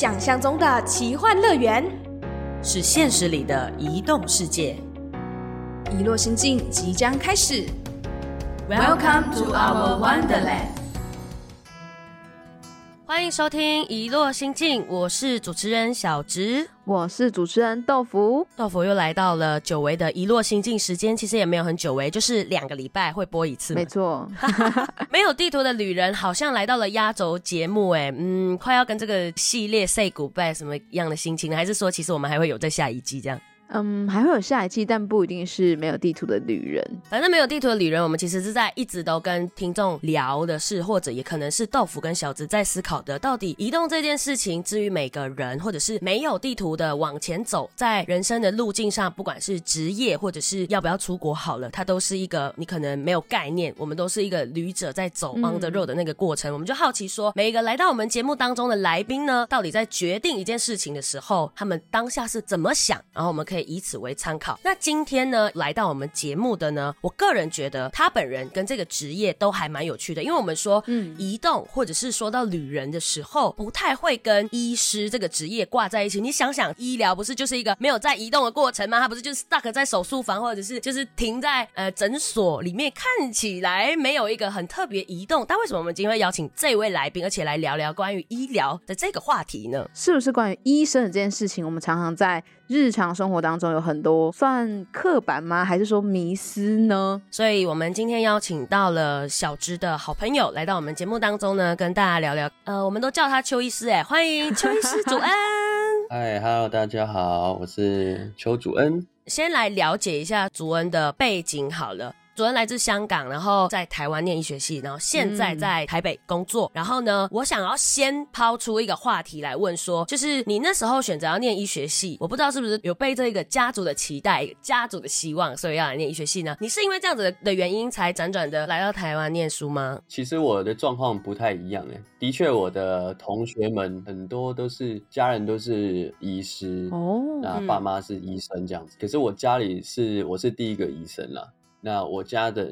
想象中的奇幻乐园，是现实里的移动世界。遗落心境即将开始。Welcome to our Wonderland。欢迎收听《遗落心境》，我是主持人小植。我是主持人豆腐。豆腐又来到了久违的遗落心境时间，其实也没有很久违，就是两个礼拜会播一次。没错，没有地图的旅人好像来到了压轴节目，哎，嗯，快要跟这个系列 say goodbye 什么样的心情呢？还是说，其实我们还会有在下一季这样？嗯，还会有下一季，但不一定是没有地图的旅人。反正没有地图的旅人，我们其实是在一直都跟听众聊的是，或者也可能是豆腐跟小子在思考的，到底移动这件事情，至于每个人，或者是没有地图的往前走，在人生的路径上，不管是职业或者是要不要出国，好了，它都是一个你可能没有概念，我们都是一个旅者在走 on the road 的那个过程，我们就好奇说，每一个来到我们节目当中的来宾呢，到底在决定一件事情的时候，他们当下是怎么想，然后我们可以以此为参考。那今天呢，来到我们节目的呢，我个人觉得他本人跟这个职业都还蛮有趣的，因为我们说，嗯，移动或者是说到旅人的时候，不太会跟医师这个职业挂在一起。你想想，医疗不是就是一个没有在移动的过程吗？他不是就是 stuck 在手术房，或者是就是停在呃诊所里面，看起来没有一个很特别移动。但为什么我们今天会邀请这位来宾，而且来聊聊关于医疗的这个话题呢？是不是关于医生的这件事情？我们常常在日常生活当中有很多算刻板吗？还是说迷思呢？所以我们今天邀请到了小芝的好朋友来到我们节目当中呢，跟大家聊聊。呃，我们都叫他邱医师，哎，欢迎邱医师主 恩。嗨，Hello，大家好，我是邱主恩。先来了解一下祖恩的背景好了。主恩来自香港，然后在台湾念医学系，然后现在在台北工作。然后呢，我想要先抛出一个话题来问说，就是你那时候选择要念医学系，我不知道是不是有被这个家族的期待、家族的希望，所以要来念医学系呢？你是因为这样子的的原因才辗转的来到台湾念书吗？其实我的状况不太一样诶，的确，我的同学们很多都是家人都是医师哦，那爸妈是医生这样子。可是我家里是我是第一个医生啦。那我家的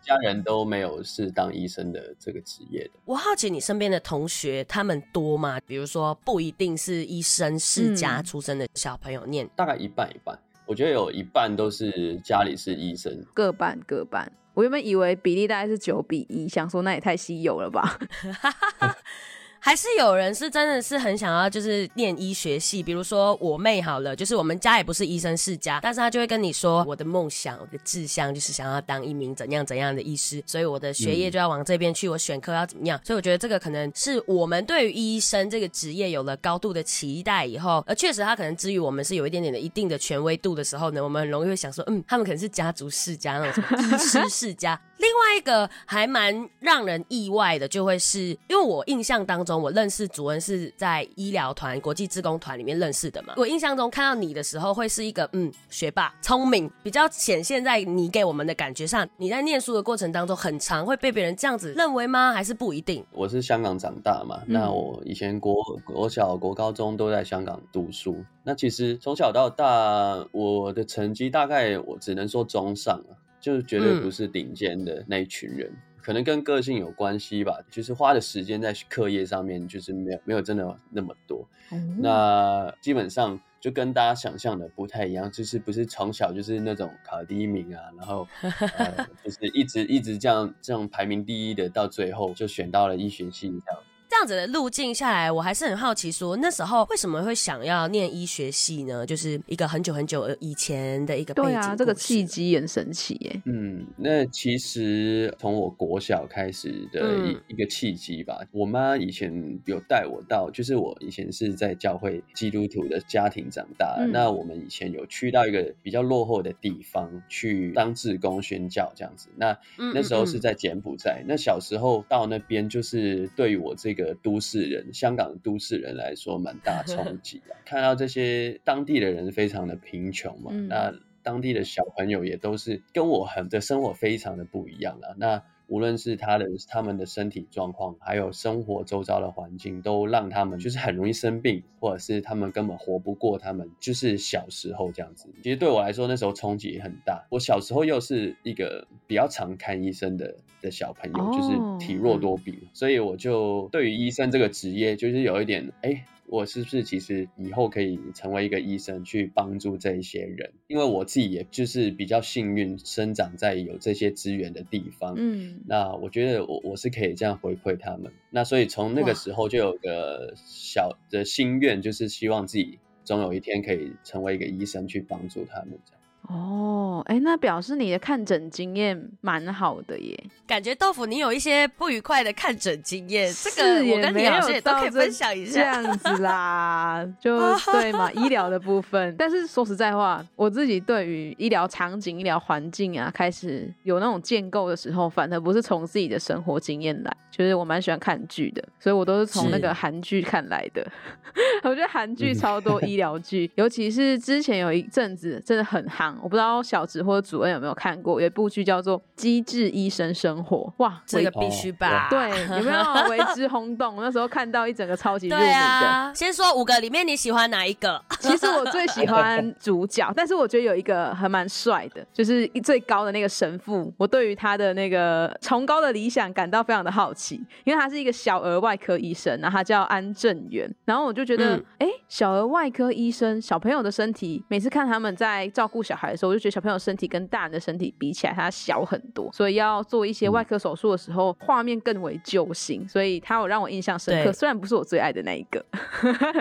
家人都没有是当医生的这个职业的。我好奇你身边的同学他们多吗？比如说不一定是医生世家出身的小朋友念，大概一半一半。我觉得有一半都是家里是医生，各半各半。我原本以为比例大概是九比一，想说那也太稀有了吧。还是有人是真的是很想要就是念医学系，比如说我妹好了，就是我们家也不是医生世家，但是她就会跟你说，我的梦想、我的志向就是想要当一名怎样怎样的医师，所以我的学业就要往这边。去，我选科要怎么样，所以我觉得这个可能是我们对于医生这个职业有了高度的期待以后，而确实他可能至于我们是有一点点的一定的权威度的时候呢，我们很容易会想说，嗯，他们可能是家族世家那种什么医师世家。另外一个还蛮让人意外的，就会是因为我印象当中，我认识主恩是在医疗团、国际志工团里面认识的嘛。我印象中看到你的时候，会是一个嗯学霸、聪明，比较显现在你给我们的感觉上。你在念书的过程当中，很常会被别人这样子认为吗？还是不一定？我是香港长大嘛，那我以前国国小、国高中都在香港读书。那其实从小到大，我的成绩大概我只能说中上啊。就绝对不是顶尖的那一群人，嗯、可能跟个性有关系吧。就是花的时间在课业上面，就是没有没有真的那么多。嗯、那基本上就跟大家想象的不太一样，就是不是从小就是那种考第一名啊，然后、呃、就是一直一直这样这样排名第一的，到最后就选到了医学系这样。这样子的路径下来，我还是很好奇，说那时候为什么会想要念医学系呢？就是一个很久很久以前的一个背景。对啊，这个契机很神奇耶。嗯，那其实从我国小开始的一、嗯、一个契机吧。我妈以前有带我到，就是我以前是在教会基督徒的家庭长大。嗯、那我们以前有去到一个比较落后的地方去当志工宣教这样子。那那时候是在柬埔寨。嗯、那小时候到那边，就是对于我这个。都市人，香港的都市人来说，蛮大 冲击的。看到这些当地的人非常的贫穷嘛，嗯、那当地的小朋友也都是跟我很的生活非常的不一样啊。那无论是他的他们的身体状况，还有生活周遭的环境，都让他们就是很容易生病，或者是他们根本活不过他们就是小时候这样子。其实对我来说，那时候冲击也很大。我小时候又是一个比较常看医生的的小朋友，哦就是体弱多病，所以我就对于医生这个职业，就是有一点哎。我是不是其实以后可以成为一个医生，去帮助这一些人？因为我自己也就是比较幸运，生长在有这些资源的地方。嗯，那我觉得我我是可以这样回馈他们。那所以从那个时候就有个小的心愿，就是希望自己总有一天可以成为一个医生，去帮助他们这样。哦，哎，那表示你的看诊经验蛮好的耶。感觉豆腐你有一些不愉快的看诊经验，这个我跟你老师也都可以分享一下。这样子啦，就 对嘛，医疗的部分。但是说实在话，我自己对于医疗场景、医疗环境啊，开始有那种建构的时候，反而不是从自己的生活经验来。就是我蛮喜欢看剧的，所以我都是从那个韩剧看来的。我觉得韩剧超多医疗剧，尤其是之前有一阵子真的很夯。我不知道小植或者主任有没有看过，有一部剧叫做《机智医生生活》。哇，这个必须吧？对，有没有 为之轰动？那时候看到一整个超级入迷的。先说五个里面你喜欢哪一个？其实我最喜欢 主角，但是我觉得有一个还蛮帅的，就是最高的那个神父。我对于他的那个崇高的理想感到非常的好奇，因为他是一个小儿外科医生，然后他叫安正元。然后我就觉得，哎，小儿外科医生，小朋友的身体，每次看他们在照顾小孩。的时候，我就觉得小朋友身体跟大人的身体比起来，他小很多，所以要做一些外科手术的时候，画面更为揪心，所以他有让我印象深刻。虽然不是我最爱的那一个。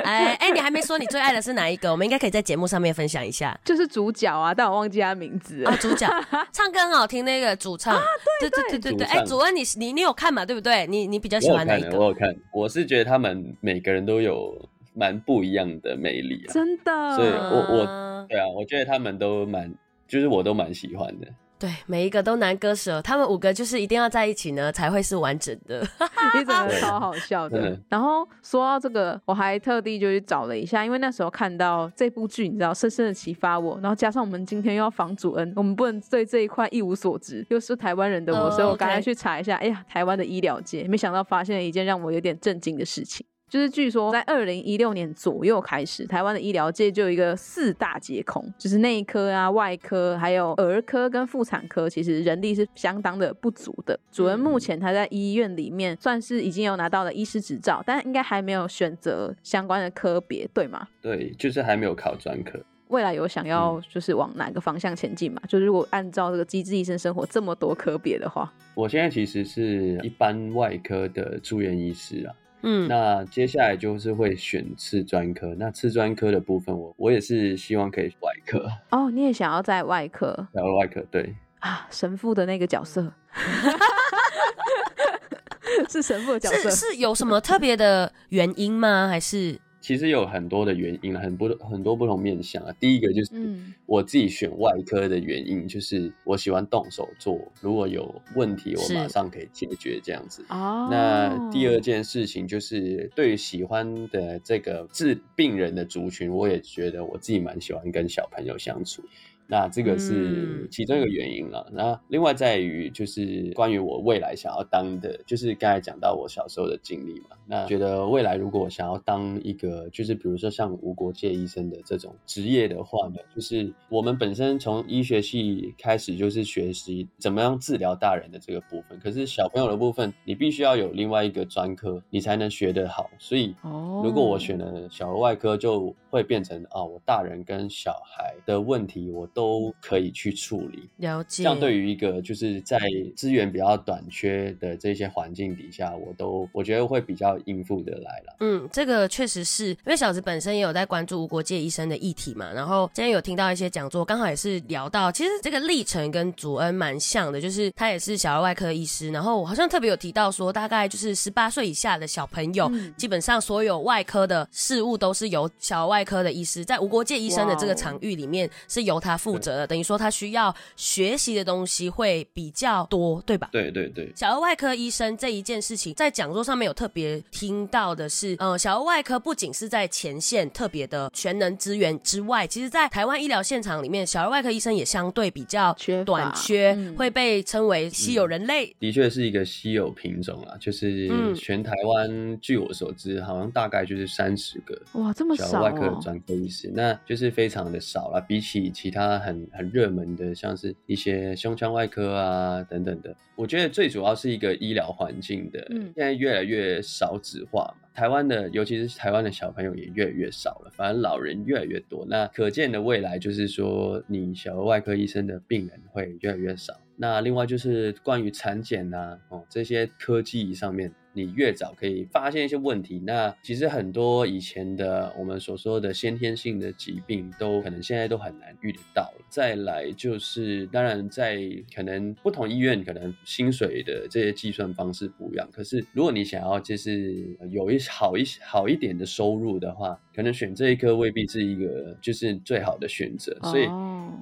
哎哎，你还没说你最爱的是哪一个？我们应该可以在节目上面分享一下。就是主角啊，但我忘记他名字啊。主角 唱歌很好听，那个主唱。对对对对对。哎，主任，你你你有看嘛？对不对？你你比较喜欢哪一个？我有看，我是觉得他们每个人都有蛮不一样的魅力啊。真的。所以我我对啊，我觉得他们都蛮。就是我都蛮喜欢的，对，每一个都难割舍，他们五个就是一定要在一起呢，才会是完整的，你怎么超好笑的。然后说到这个，我还特地就去找了一下，因为那时候看到这部剧，你知道，深深的启发我。然后加上我们今天又要防主恩，我们不能对这一块一无所知，又是台湾人的我，所以我赶快去查一下。哎呀，台湾的医疗界，没想到发现了一件让我有点震惊的事情。就是据说在二零一六年左右开始，台湾的医疗界就有一个四大皆空，就是内科啊、外科，还有儿科跟妇产科，其实人力是相当的不足的。主任目前他在医院里面算是已经有拿到了医师执照，但应该还没有选择相关的科别，对吗？对，就是还没有考专科。未来有想要就是往哪个方向前进嘛？就是如果按照这个机智医生生活这么多科别的话，我现在其实是一般外科的住院医师啊。嗯，那接下来就是会选次专科。那次专科的部分，我我也是希望可以外科。哦，你也想要在外科？想要外科，对。啊，神父的那个角色，是神父的角色是，是有什么特别的原因吗？还是？其实有很多的原因很不很多不同面向啊。第一个就是我自己选外科的原因，就是我喜欢动手做，如果有问题，我马上可以解决这样子。哦。那第二件事情就是，对于喜欢的这个治病人的族群，我也觉得我自己蛮喜欢跟小朋友相处。那这个是其中一个原因了。那另外在于就是关于我未来想要当的，就是刚才讲到我小时候的经历嘛。那觉得未来如果我想要当一个，就是比如说像无国界医生的这种职业的话呢，就是我们本身从医学系开始就是学习怎么样治疗大人的这个部分。可是小朋友的部分，你必须要有另外一个专科，你才能学得好。所以，如果我选了小儿外科，就会变成啊，我大人跟小孩的问题我。都可以去处理，了解。这样对于一个就是在资源比较短缺的这些环境底下，我都我觉得会比较应付的来了。嗯，这个确实是因为小子本身也有在关注无国界医生的议题嘛。然后今天有听到一些讲座，刚好也是聊到，其实这个历程跟祖恩蛮像的，就是他也是小儿外科医师。然后我好像特别有提到说，大概就是十八岁以下的小朋友，基本上所有外科的事物都是由小儿外科的医师在无国界医生的这个场域里面是由他。负责的，等于说他需要学习的东西会比较多，对吧？对对对。小儿外科医生这一件事情，在讲座上面有特别听到的是，呃，小儿外科不仅是在前线特别的全能资源之外，其实在台湾医疗现场里面，小儿外科医生也相对比较缺短缺，会被称为稀有人类。的确是一个稀有品种啊，就是全台湾，据我所知，好像大概就是三十个哇，这么少外科专科医师，那就是非常的少了，比起其他。很很热门的，像是一些胸腔外科啊等等的。我觉得最主要是一个医疗环境的，现在越来越少纸化嘛。台湾的，尤其是台湾的小朋友也越来越少了，反而老人越来越多。那可见的未来就是说，你小儿外科医生的病人会越来越少。那另外就是关于产检啊，哦这些科技上面。你越早可以发现一些问题，那其实很多以前的我们所说的先天性的疾病，都可能现在都很难遇得到了。再来就是，当然在可能不同医院，可能薪水的这些计算方式不一样。可是如果你想要就是有一好一好一点的收入的话，可能选这一科未必是一个就是最好的选择。所以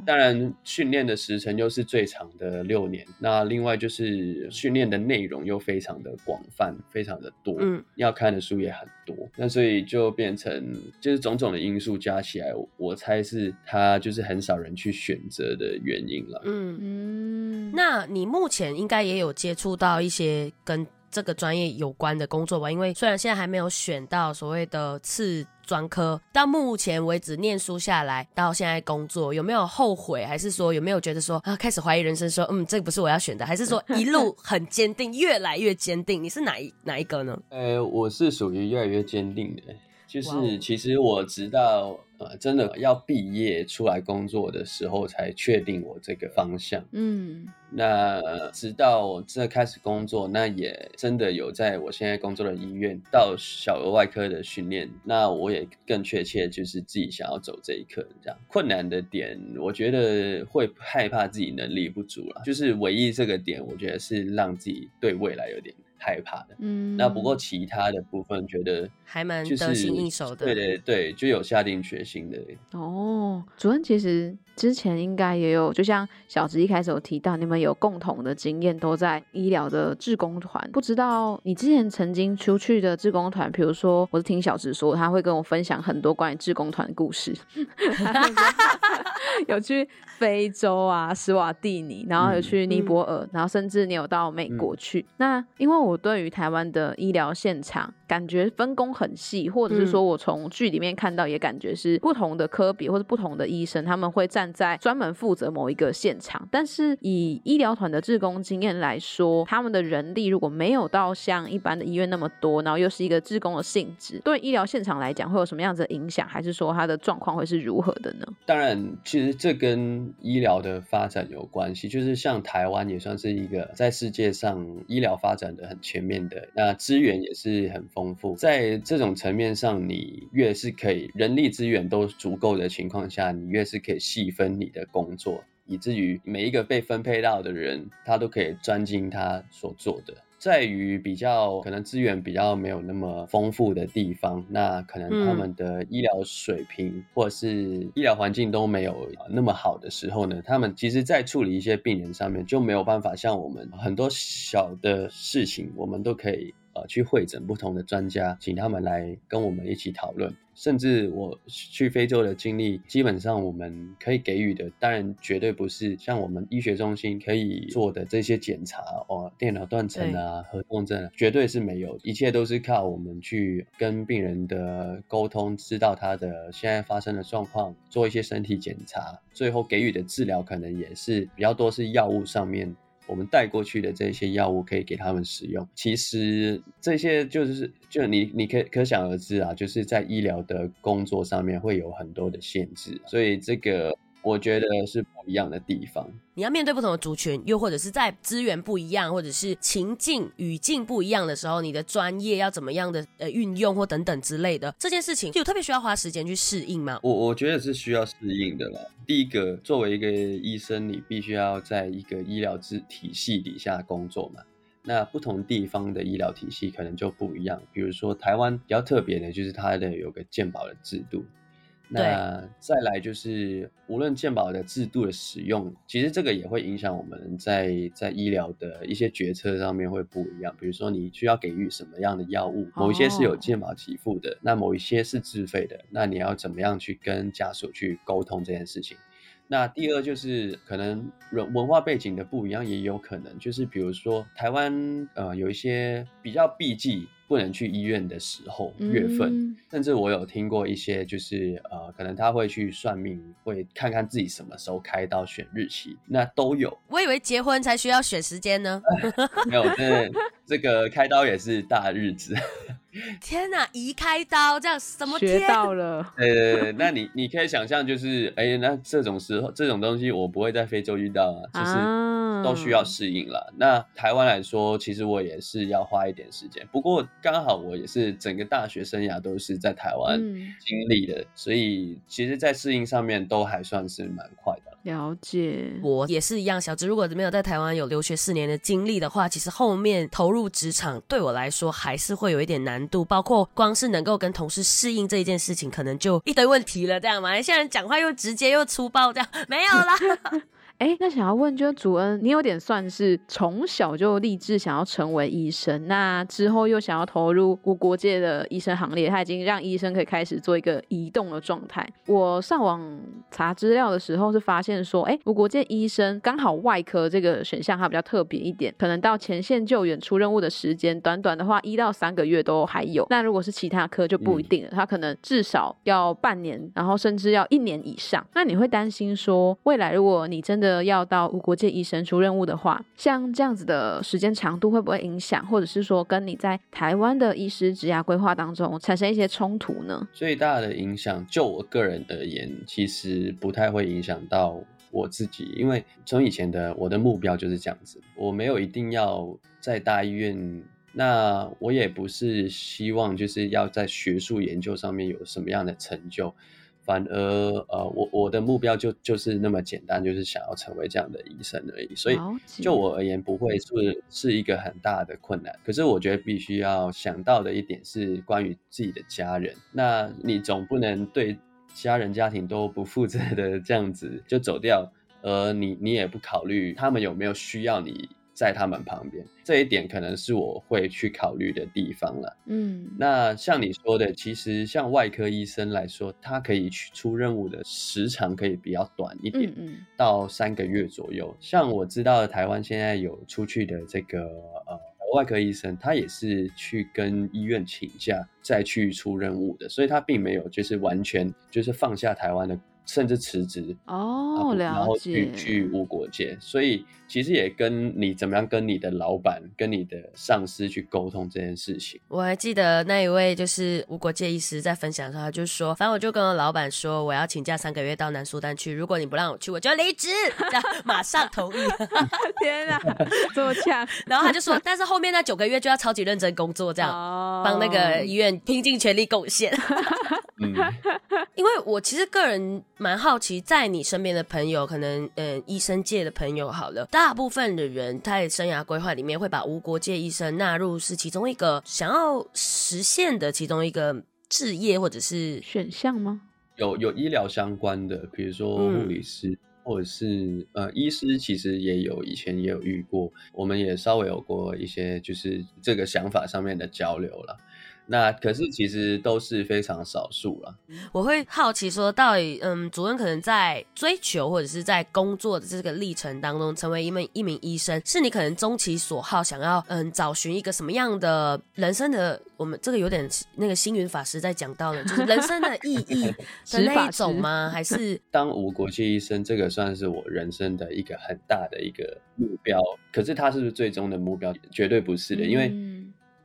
当然训练的时程又是最长的六年，那另外就是训练的内容又非常的广泛。非常的多，嗯，要看的书也很多，那所以就变成就是种种的因素加起来，我猜是他就是很少人去选择的原因了。嗯嗯，那你目前应该也有接触到一些跟这个专业有关的工作吧？因为虽然现在还没有选到所谓的次。专科到目前为止念书下来，到现在工作有没有后悔？还是说有没有觉得说啊开始怀疑人生？说嗯，这个不是我要选的？还是说 一路很坚定，越来越坚定？你是哪一哪一个呢？呃，我是属于越来越坚定的。就是其实我直到呃真的要毕业出来工作的时候，才确定我这个方向。嗯，那直到我这开始工作，那也真的有在我现在工作的医院到小儿外科的训练。那我也更确切就是自己想要走这一刻。这样困难的点，我觉得会害怕自己能力不足了。就是唯一这个点，我觉得是让自己对未来有点。害怕的，嗯，那不过其他的部分觉得还蛮得心应手的，对对对，就有下定决心的。哦，主任其实之前应该也有，就像小植一开始有提到，你们有共同的经验，都在医疗的志工团。不知道你之前曾经出去的志工团，比如说，我是听小植说，他会跟我分享很多关于志工团的故事，有去非洲啊，斯瓦蒂尼，然后有去尼泊尔，然后甚至你有到美国去。那因为我。对于台湾的医疗现场感觉分工很细，或者是说我从剧里面看到也感觉是不同的科比或者不同的医生，他们会站在专门负责某一个现场。但是以医疗团的志工经验来说，他们的人力如果没有到像一般的医院那么多，然后又是一个志工的性质，对医疗现场来讲会有什么样子的影响？还是说它的状况会是如何的呢？当然，其实这跟医疗的发展有关系。就是像台湾也算是一个在世界上医疗发展的很。全面的那资源也是很丰富，在这种层面上，你越是可以人力资源都足够的情况下，你越是可以细分你的工作，以至于每一个被分配到的人，他都可以专精他所做的。在于比较可能资源比较没有那么丰富的地方，那可能他们的医疗水平或者是医疗环境都没有那么好的时候呢，他们其实在处理一些病人上面就没有办法像我们很多小的事情，我们都可以。呃，去会诊不同的专家，请他们来跟我们一起讨论。甚至我去非洲的经历，基本上我们可以给予的，当然绝对不是像我们医学中心可以做的这些检查哦，电脑断层啊、核动症，绝对是没有。一切都是靠我们去跟病人的沟通，知道他的现在发生的状况，做一些身体检查，最后给予的治疗可能也是比较多是药物上面。我们带过去的这些药物可以给他们使用。其实这些就是就你你可可想而知啊，就是在医疗的工作上面会有很多的限制，所以这个。我觉得是不一样的地方。你要面对不同的族群，又或者是在资源不一样，或者是情境语境不一样的时候，你的专业要怎么样的呃运用或等等之类的，这件事情就特别需要花时间去适应吗？我我觉得是需要适应的啦。第一个，作为一个医生，你必须要在一个医疗之体系底下工作嘛。那不同地方的医疗体系可能就不一样。比如说台湾比较特别的，就是它的有个健保的制度。那再来就是，无论健保的制度的使用，其实这个也会影响我们在在医疗的一些决策上面会不一样。比如说，你需要给予什么样的药物，某一些是有健保给付的，那某一些是自费的，那你要怎么样去跟家属去沟通这件事情？那第二就是可能文文化背景的不一样，也有可能就是比如说台湾呃有一些比较避忌。不能去医院的时候，月份，甚至我有听过一些，就是呃，可能他会去算命，会看看自己什么时候开刀选日期，那都有。我以为结婚才需要选时间呢。没有，这这个开刀也是大日子。天哪，移开刀这样什么？学到了。对对对，那你你可以想象，就是哎，那这种时候这种东西我不会在非洲遇到啊，就是都需要适应了。那台湾来说，其实我也是要花一点时间。不过刚好我也是整个大学生涯都是在台湾经历的，所以其实，在适应上面都还算是蛮快的。了解，我也是一样。小植如果没有在台湾有留学四年的经历的话，其实后面投入职场对我来说还是会有一点难度。包括光是能够跟同事适应这一件事情，可能就一堆问题了。这样嘛，现在讲话又直接又粗暴，这样没有啦。哎，那想要问，就是主恩，你有点算是从小就立志想要成为医生，那之后又想要投入无国界的医生行列，他已经让医生可以开始做一个移动的状态。我上网查资料的时候是发现说，哎，无国界医生刚好外科这个选项它比较特别一点，可能到前线救援出任务的时间，短短的话一到三个月都还有。那如果是其他科就不一定了，他可能至少要半年，然后甚至要一年以上。那你会担心说，未来如果你真的要到无国界医生出任务的话，像这样子的时间长度会不会影响，或者是说跟你在台湾的医师职涯规划当中产生一些冲突呢？最大的影响，就我个人而言，其实不太会影响到我自己，因为从以前的我的目标就是这样子，我没有一定要在大医院，那我也不是希望就是要在学术研究上面有什么样的成就。反而，呃，我我的目标就就是那么简单，就是想要成为这样的医生而已。所以，就我而言，不会是是一个很大的困难。可是，我觉得必须要想到的一点是关于自己的家人。那你总不能对家人家庭都不负责的这样子就走掉，而你你也不考虑他们有没有需要你。在他们旁边，这一点可能是我会去考虑的地方了。嗯，那像你说的，其实像外科医生来说，他可以去出任务的时长可以比较短一点，嗯到三个月左右。像我知道台湾现在有出去的这个呃外科医生，他也是去跟医院请假再去出任务的，所以他并没有就是完全就是放下台湾的。甚至辞职哦，然后去去无国界，所以其实也跟你怎么样跟你的老板、跟你的上司去沟通这件事情。我还记得那一位就是无国界医师在分享的时候，他就说：“反正我就跟我老板说，我要请假三个月到南苏丹去，如果你不让我去，我就离职。”这样马上同意。天啊，这么强！然后他就说：“但是后面那九个月就要超级认真工作，这样帮那个医院拼尽全力贡献。”嗯，因为我其实个人蛮好奇，在你身边的朋友，可能嗯，医生界的朋友好了，大部分的人他的生涯规划里面会把无国界医生纳入是其中一个想要实现的其中一个置业或者是选项吗？有有医疗相关的，比如说护理师或者是呃医师，其实也有以前也有遇过，我们也稍微有过一些就是这个想法上面的交流了。那可是其实都是非常少数了。我会好奇说，到底嗯，主任可能在追求或者是在工作的这个历程当中，成为一名一名医生，是你可能终其所好，想要嗯找寻一个什么样的人生的？我们这个有点那个星云法师在讲到的，就是人生的意义 的那一种吗？还是 当无国际医生，这个算是我人生的一个很大的一个目标。可是他是不是最终的目标？绝对不是的，因为。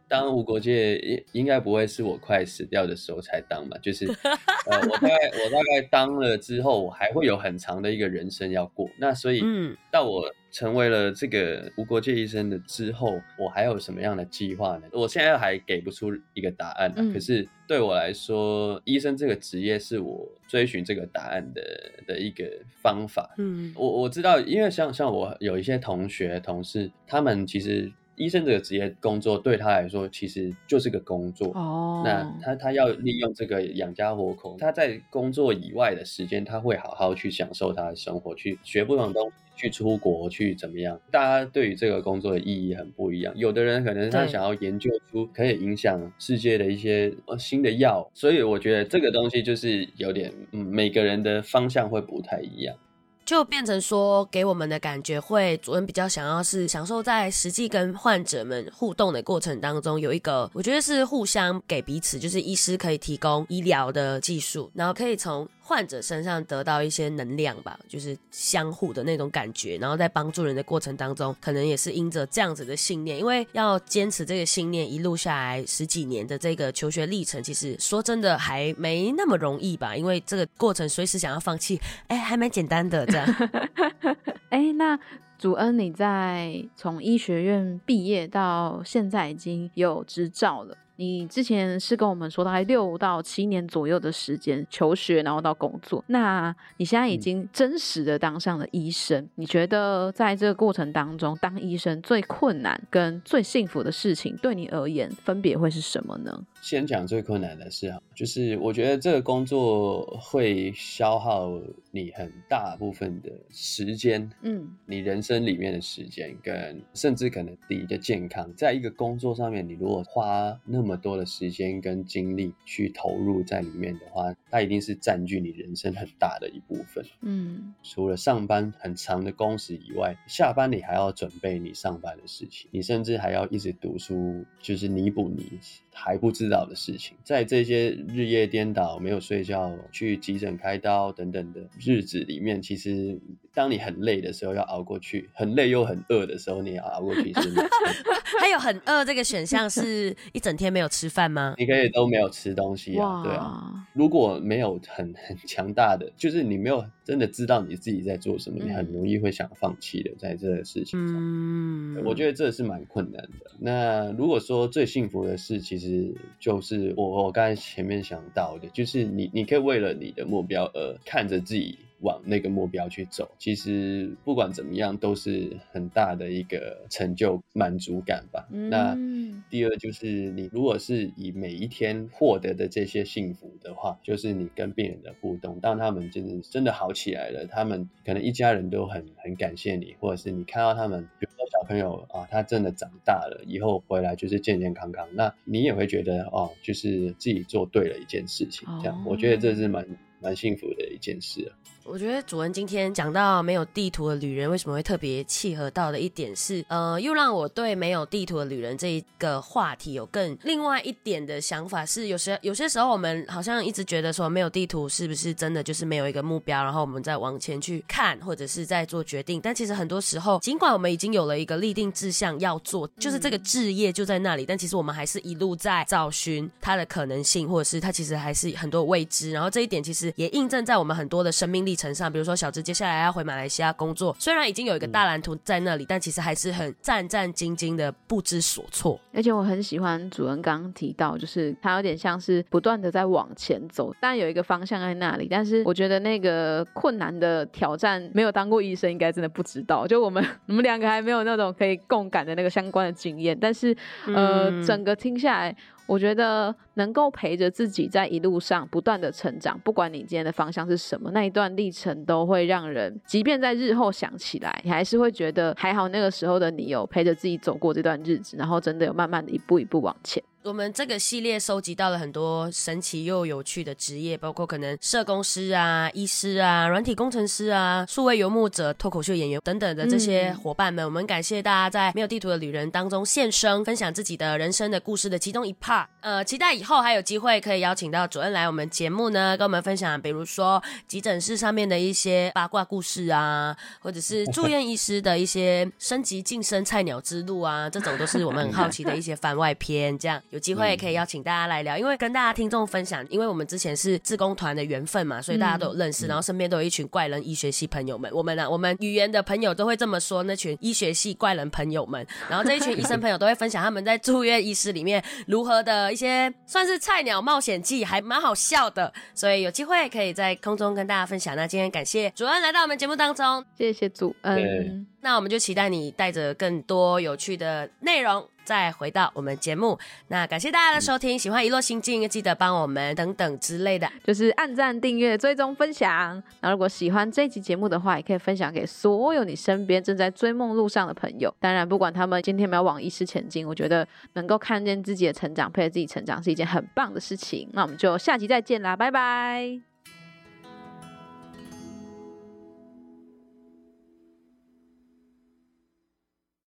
当无国界应应该不会是我快死掉的时候才当吧？就是 呃，我大概我大概当了之后，我还会有很长的一个人生要过。那所以，嗯，到我成为了这个无国界医生的之后，我还有什么样的计划呢？我现在还给不出一个答案。可是对我来说，医生这个职业是我追寻这个答案的的一个方法。嗯，我我知道，因为像像我有一些同学同事，他们其实。医生这个职业工作对他来说其实就是个工作哦。那他他要利用这个养家活口，他在工作以外的时间，他会好好去享受他的生活，去学不同东西，去出国，去怎么样？大家对于这个工作的意义很不一样。有的人可能他想要研究出可以影响世界的一些新的药，所以我觉得这个东西就是有点，嗯，每个人的方向会不太一样。就变成说，给我们的感觉会主任比较想要是享受在实际跟患者们互动的过程当中，有一个我觉得是互相给彼此，就是医师可以提供医疗的技术，然后可以从患者身上得到一些能量吧，就是相互的那种感觉，然后在帮助人的过程当中，可能也是因着这样子的信念，因为要坚持这个信念一路下来十几年的这个求学历程，其实说真的还没那么容易吧，因为这个过程随时想要放弃，哎，还蛮简单的这样。哎，那。祖恩，你在从医学院毕业到现在已经有执照了。你之前是跟我们说，大概六到七年左右的时间求学，然后到工作。那你现在已经真实的当上了医生，你觉得在这个过程当中，当医生最困难跟最幸福的事情，对你而言分别会是什么呢？先讲最困难的事啊，就是我觉得这个工作会消耗你很大部分的时间，嗯，你人生里面的时间，跟甚至可能你的健康，在一个工作上面，你如果花那么多的时间跟精力去投入在里面的话，它一定是占据你人生很大的一部分，嗯，除了上班很长的工时以外，下班你还要准备你上班的事情，你甚至还要一直读书，就是弥补你还不知道。的事情，在这些日夜颠倒、没有睡觉、去急诊开刀等等的日子里面，其实当你很累的时候要熬过去，很累又很饿的时候你也要熬过去。还有很饿这个选项是一整天没有吃饭吗？你可以都没有吃东西啊，对啊。如果没有很很强大的，就是你没有真的知道你自己在做什么，你很容易会想放弃的，在这个事情上。嗯，我觉得这是蛮困难的。那如果说最幸福的事，其实。就是我我刚才前面想到的，就是你你可以为了你的目标而看着自己往那个目标去走，其实不管怎么样都是很大的一个成就满足感吧。那第二就是你如果是以每一天获得的这些幸福的话，就是你跟病人的互动，当他们真的真的好起来了，他们可能一家人都很很感谢你，或者是你看到他们。比如说小朋友啊，他真的长大了，以后回来就是健健康康，那你也会觉得哦，就是自己做对了一件事情，这样，我觉得这是蛮蛮幸福的一件事。我觉得主人今天讲到没有地图的旅人为什么会特别契合到的一点是，呃，又让我对没有地图的旅人这一个话题有更另外一点的想法是，有时有些时候我们好像一直觉得说没有地图是不是真的就是没有一个目标，然后我们再往前去看或者是在做决定，但其实很多时候，尽管我们已经有了一个立定志向要做，就是这个志业就在那里，但其实我们还是一路在找寻它的可能性，或者是它其实还是很多未知，然后这一点其实也印证在我们很多的生命力。程上，比如说小芝接下来要回马来西亚工作，虽然已经有一个大蓝图在那里，但其实还是很战战兢兢的，不知所措。而且我很喜欢主人刚刚提到，就是他有点像是不断的在往前走，但有一个方向在那里。但是我觉得那个困难的挑战，没有当过医生应该真的不知道。就我们 我们两个还没有那种可以共感的那个相关的经验，但是呃，整个听下来。我觉得能够陪着自己在一路上不断的成长，不管你今天的方向是什么，那一段历程都会让人，即便在日后想起来，你还是会觉得还好那个时候的你有陪着自己走过这段日子，然后真的有慢慢的一步一步往前。我们这个系列收集到了很多神奇又有趣的职业，包括可能社工师啊、医师啊、软体工程师啊、数位游牧者、脱口秀演员等等的这些伙伴们。我们感谢大家在没有地图的旅人当中现身，分享自己的人生的故事的其中一 part。呃，期待以后还有机会可以邀请到主任来我们节目呢，跟我们分享，比如说急诊室上面的一些八卦故事啊，或者是住院医师的一些升级晋升菜鸟之路啊，这种都是我们很好奇的一些番外篇，这样。有机会可以邀请大家来聊，因为跟大家听众分享，因为我们之前是志工团的缘分嘛，所以大家都有认识，然后身边都有一群怪人医学系朋友们。我们呢，我们语言的朋友都会这么说，那群医学系怪人朋友们。然后这一群医生朋友都会分享他们在住院医师里面如何的一些算是菜鸟冒险记，还蛮好笑的。所以有机会可以在空中跟大家分享。那今天感谢主恩来到我们节目当中，谢谢主恩。那我们就期待你带着更多有趣的内容。再回到我们节目，那感谢大家的收听，喜欢一落心境，记得帮我们等等之类的，就是按赞、订阅、追踪、分享。那如果喜欢这期节目的话，也可以分享给所有你身边正在追梦路上的朋友。当然，不管他们今天没有往医师前进，我觉得能够看见自己的成长，陪着自己成长，是一件很棒的事情。那我们就下期再见啦，拜拜。